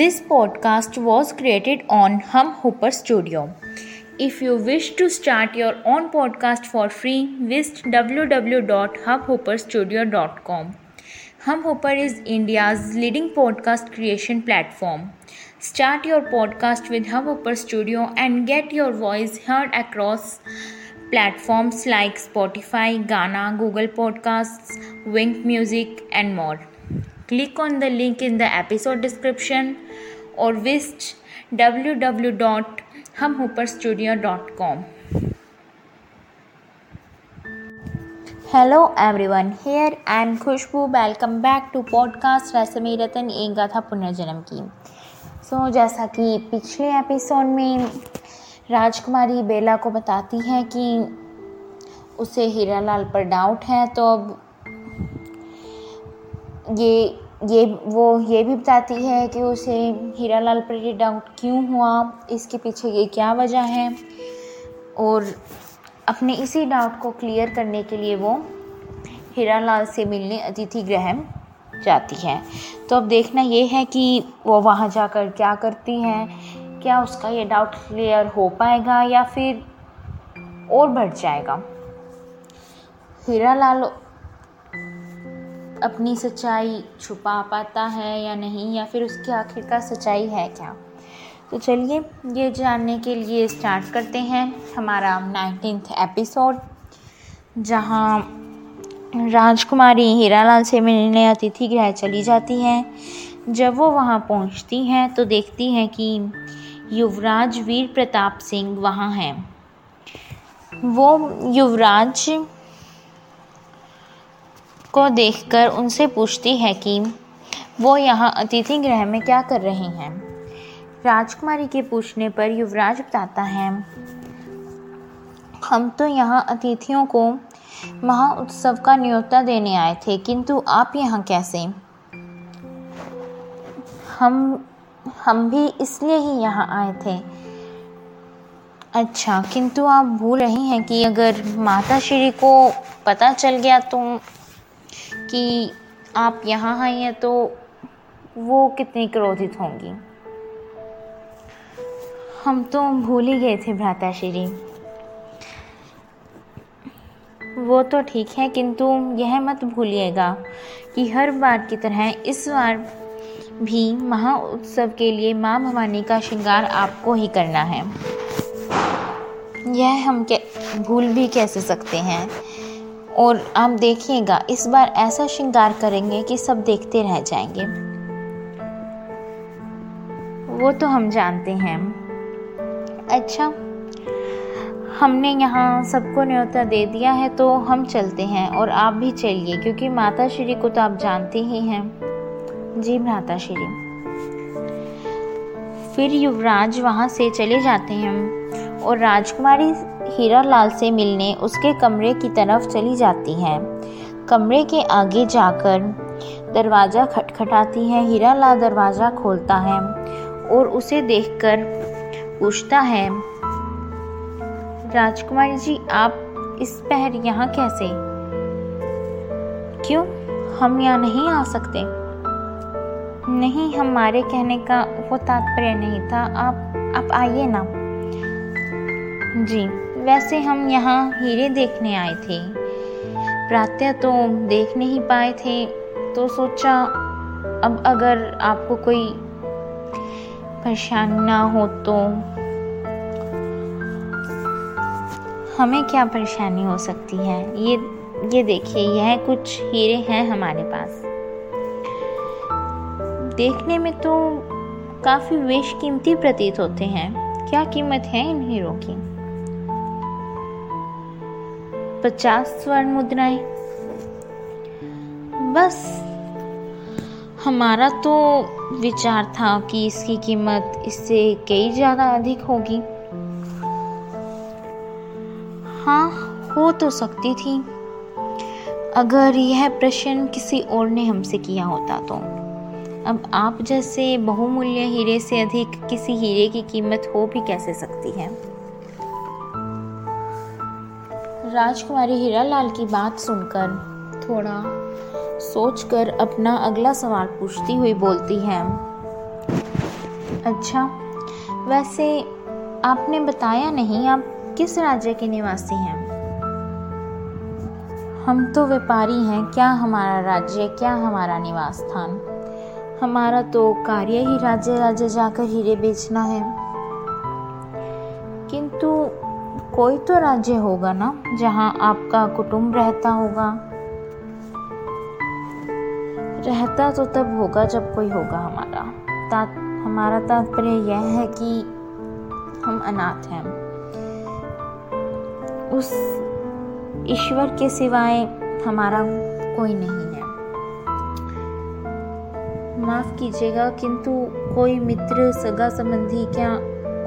This podcast was created on Hum Hooper Studio. If you wish to start your own podcast for free, visit www.hubhopperstudio.com. Hum Hooper is India's leading podcast creation platform. Start your podcast with Hum Hooper Studio and get your voice heard across platforms like Spotify, Ghana, Google Podcasts, Wink Music, and more. Click on the link in the episode description or visit www.humhooperstudio.com. Hello everyone, here I am Khushbu. Welcome back to podcast रसमी रतन एक गाथा पुनर्जन्म की सो so, जैसा कि पिछले episode में राजकुमारी बेला को बताती है कि उसे हीरालाल पर डाउट है तो अब ये ये, वो ये भी बताती है कि उसे हीरालाल पर ये डाउट क्यों हुआ? इसके पीछे ये क्या वजह है? और अपने इसी डाउट को क्लियर करने के लिए वो हीरालाल से मिलने अतिथि गृह जाती है। तो अब देखना ये है कि वो वहाँ जाकर क्या करती हैं? क्या उसका ये डाउट क्लियर हो पाएगा या फिर और बढ़ जाएगा? हीरालाल अपनी सच्चाई छुपा पाता है या नहीं, या फिर उसकी आखिर का सच्चाई है क्या? तो चलिए, ये जानने के लिए स्टार्ट करते हैं हमारा नाइनटीन एपिसोड जहाँ राजकुमारी हीरालाल से मिलने अतिथि गृह चली जाती है। जब वो वहाँ पहुँचती हैं तो देखती हैं कि युवराज वीर प्रताप सिंह वहाँ हैं। वो युवराज को देखकर उनसे पूछती है कि वो यहाँ अतिथि गृह में क्या कर रहे हैं? राजकुमारी के पूछने पर युवराज बताता है, हम तो यहाँ अतिथियों को महा उत्सव का न्योता देने आए थे, किंतु आप यहाँ कैसे? हम हम भी इसलिए ही यहाँ आए थे। अच्छा किंतु आप भूल रही हैं कि अगर माता श्री को पता चल गया तो कि आप यहाँ आई हैं तो वो कितनी क्रोधित होंगी? हम तो भूल ही गए थे भ्राताश्री वो तो ठीक है, किंतु यह मत भूलिएगा कि हर बार की तरह इस बार भी महा उत्सव के लिए माँ भवानी का श्रृंगार आपको ही करना है। यह हम भूल भी कैसे सकते हैं? और आप देखिएगा, इस बार ऐसा श्रृंगार करेंगे कि सब देखते रह जाएँगे। वो तो हम जानते हैं। अच्छा हमने यहाँ सबको न्योता दे दिया है तो हम चलते हैं और आप भी चलिए, क्योंकि माता श्री को तो आप जानते ही हैं। जी माता श्री फिर युवराज वहाँ से चले जाते हैं। और राजकुमारी हीरा लाल से मिलने उसके कमरे की तरफ़ चली जाती हैं। कमरे के आगे जाकर दरवाज़ा खटखटाती है। हीरा लाल दरवाज़ा खोलता है और उसे देखकर पूछता है, राजकुमारी जी, आप इस पहर यहाँ कैसे? क्यों हम यहाँ नहीं आ सकते? नहीं, हमारे कहने का वो तात्पर्य नहीं था। आप आप आइए ना। जी, वैसे हम यहाँ हीरे देखने आए थे। प्रातः तो देख नहीं पाए थे तो सोचा अब अगर आपको कोई परेशानी ना हो तो हमें क्या परेशानी हो सकती है? ये ये देखिए, यह कुछ हीरे हैं हमारे पास। देखने में तो काफ़ी बेशकीमती प्रतीत होते हैं। क्या कीमत है इन हीरों की? पचास स्वर्ण मुद्राएँ। बस, हमारा तो विचार था कि इसकी कीमत इससे कई ज़्यादा अधिक होगी। हाँ हो तो सकती थी। अगर यह प्रश्न किसी और ने हमसे किया होता तो। अब आप जैसे बहुमूल्य हीरे से अधिक किसी हीरे की कीमत हो भी कैसे सकती है? राजकुमारी हीरालाल की बात सुनकर थोड़ा सोचकर अपना अगला सवाल पूछती हुई बोलती है अच्छा वैसे आपने बताया नहीं, आप किस राज्य के निवासी हैं? हम तो व्यापारी हैं, क्या हमारा राज्य, क्या हमारा निवास स्थान? हमारा तो कार्य ही राज्य राज्य जाकर हीरे बेचना है। किंतु कोई तो राज्य होगा ना, जहाँ आपका कुटुंब रहता होगा। रहता तो तब होगा जब कोई होगा हमारा। ता, हमारा तात्पर्य यह है कि हम अनाथ हैं। उस ईश्वर के सिवाय हमारा कोई नहीं है। माफ़ कीजिएगा, किंतु कोई मित्र सगा संबंधी क्या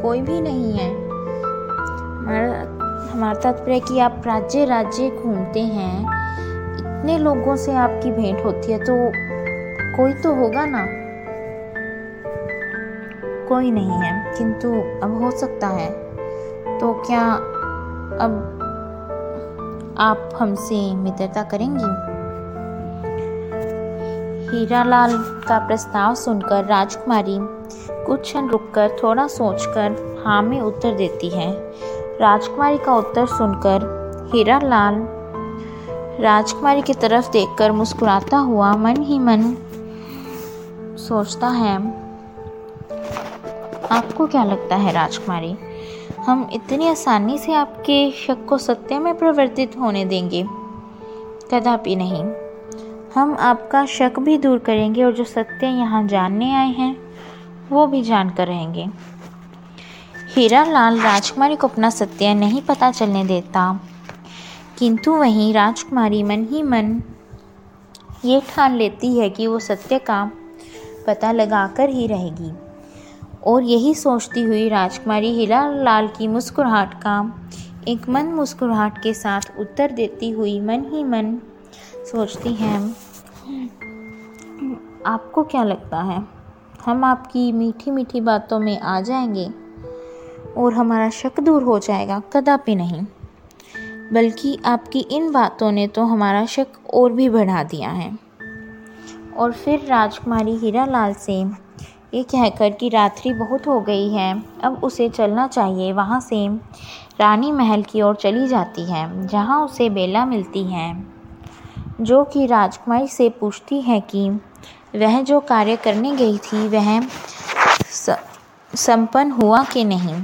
कोई भी नहीं है। हमारा तात्पर्य कि आप राज्य राज्य घूमते हैं। इतने लोगों से आपकी भेंट होती है तो कोई तो होगा ना? कोई नहीं है, किंतु अब हो सकता है। तो क्या अब आप हमसे मित्रता करेंगी? हीरालाल का प्रस्ताव सुनकर राजकुमारी कुछ क्षण रुककर थोड़ा सोचकर हाँ में उत्तर देती है। राजकुमारी का उत्तर सुनकर हीरा लाल राजकुमारी की तरफ़ देखकर मुस्कुराता हुआ मन ही मन सोचता है, आपको क्या लगता है राजकुमारी? हम इतनी आसानी से आपके शक को सत्य में परिवर्तित होने देंगे। कदापि नहीं। हम आपका शक भी दूर करेंगे और जो सत्य यहाँ जानने आए हैं, वो भी जानकर रहेंगे। हीरा लाल राजकुमारी को अपना सत्य नहीं पता चलने देता। किंतु वहीं राजकुमारी मन ही मन ये ठान लेती है कि वो सत्य का पता लगाकर ही रहेगी। और यही सोचती हुई राजकुमारी हीरा लाल की मुस्कुराहट का एक मन मुस्कुराहट के साथ उत्तर देती हुई मन ही मन सोचती हैं, आपको क्या लगता है? हम आपकी मीठी मीठी बातों में आ जाएँगे। और हमारा शक दूर हो जाएगा, कदापि नहीं। बल्कि आपकी इन बातों ने तो हमारा शक और भी बढ़ा दिया है। और फिर राजकुमारी हीरा लाल से ये कहकर कि रात्रि बहुत हो गई है, अब उसे चलना चाहिए। वहाँ से रानी महल की ओर चली जाती है, जहाँ उसे बेला मिलती है, जो कि राजकुमारी से पूछती है कि वह जो कार्य करने गई थी, वह संपन्न हुआ कि नहीं।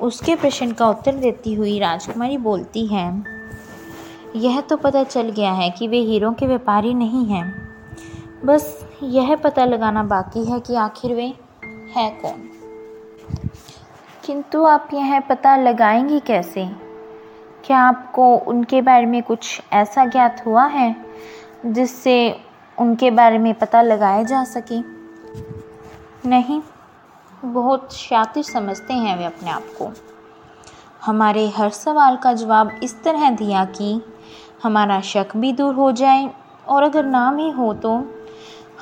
उसके प्रश्न का उत्तर देती हुई राजकुमारी बोलती है, यह तो पता चल गया है कि वे हीरों के व्यापारी नहीं हैं। बस यह पता लगाना बाकी है कि आखिर वे है कौन। किंतु आप यह पता लगाएँगी कैसे? क्या आपको उनके बारे में कुछ ऐसा ज्ञात हुआ है, जिससे उनके बारे में पता लगाया जा सके? नहीं। बहुत शातिर समझते हैं वे अपने आप को। हमारे हर सवाल का जवाब इस तरह दिया कि हमारा शक भी दूर हो जाए और अगर नाम ही हो तो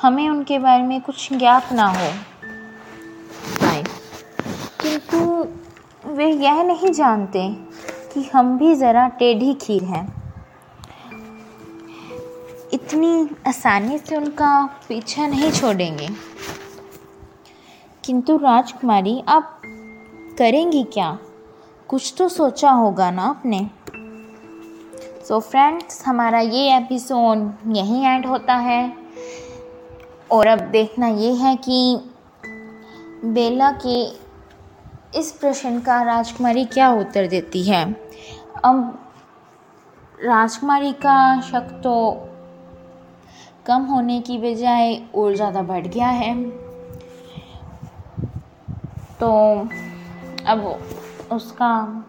हमें उनके बारे में कुछ ज्ञात ना हो। किंतु वे यह नहीं जानते कि हम भी ज़रा टेढ़ी खीर हैं। इतनी आसानी से उनका पीछा नहीं छोड़ेंगे। किंतु राजकुमारी आप करेंगी क्या? कुछ तो सोचा होगा ना आपने? सो so फ्रेंड्स हमारा ये एपिसोड यहीं एंड होता है। और अब देखना ये है कि बेला के इस प्रश्न का राजकुमारी क्या उत्तर देती है? अब राजकुमारी का शक तो कम होने की बजाय और ज़्यादा बढ़ गया है। तो अब उसका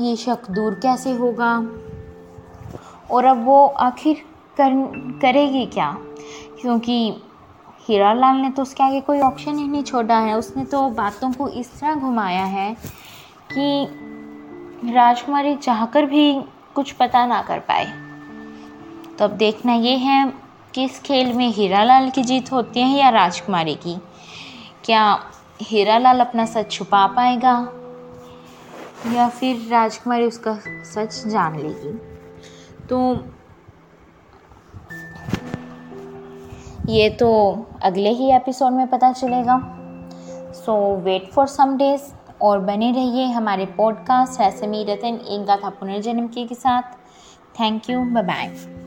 ये शक दूर कैसे होगा? और अब वो आखिर कर, करेगी क्या? क्योंकि हीरा लाल ने तो उसके आगे कोई ऑप्शन ही नहीं छोड़ा है। उसने तो बातों को इस तरह घुमाया है कि राजकुमारी चाहकर भी कुछ पता ना कर पाए। तो अब देखना ये है कि इस खेल में हीरा लाल की जीत होती है या राजकुमारी की? क्या हीरा लाल अपना सच छुपा पाएगा? या फिर राजकुमारी उसका सच जान लेगी? तो ये तो अगले ही एपिसोड में पता चलेगा। So wait for some days और बने रहिए हमारे पॉडकास्ट ऐसे रतन एक गाथा पुनर्जन्म के साथ। Thank you bye bye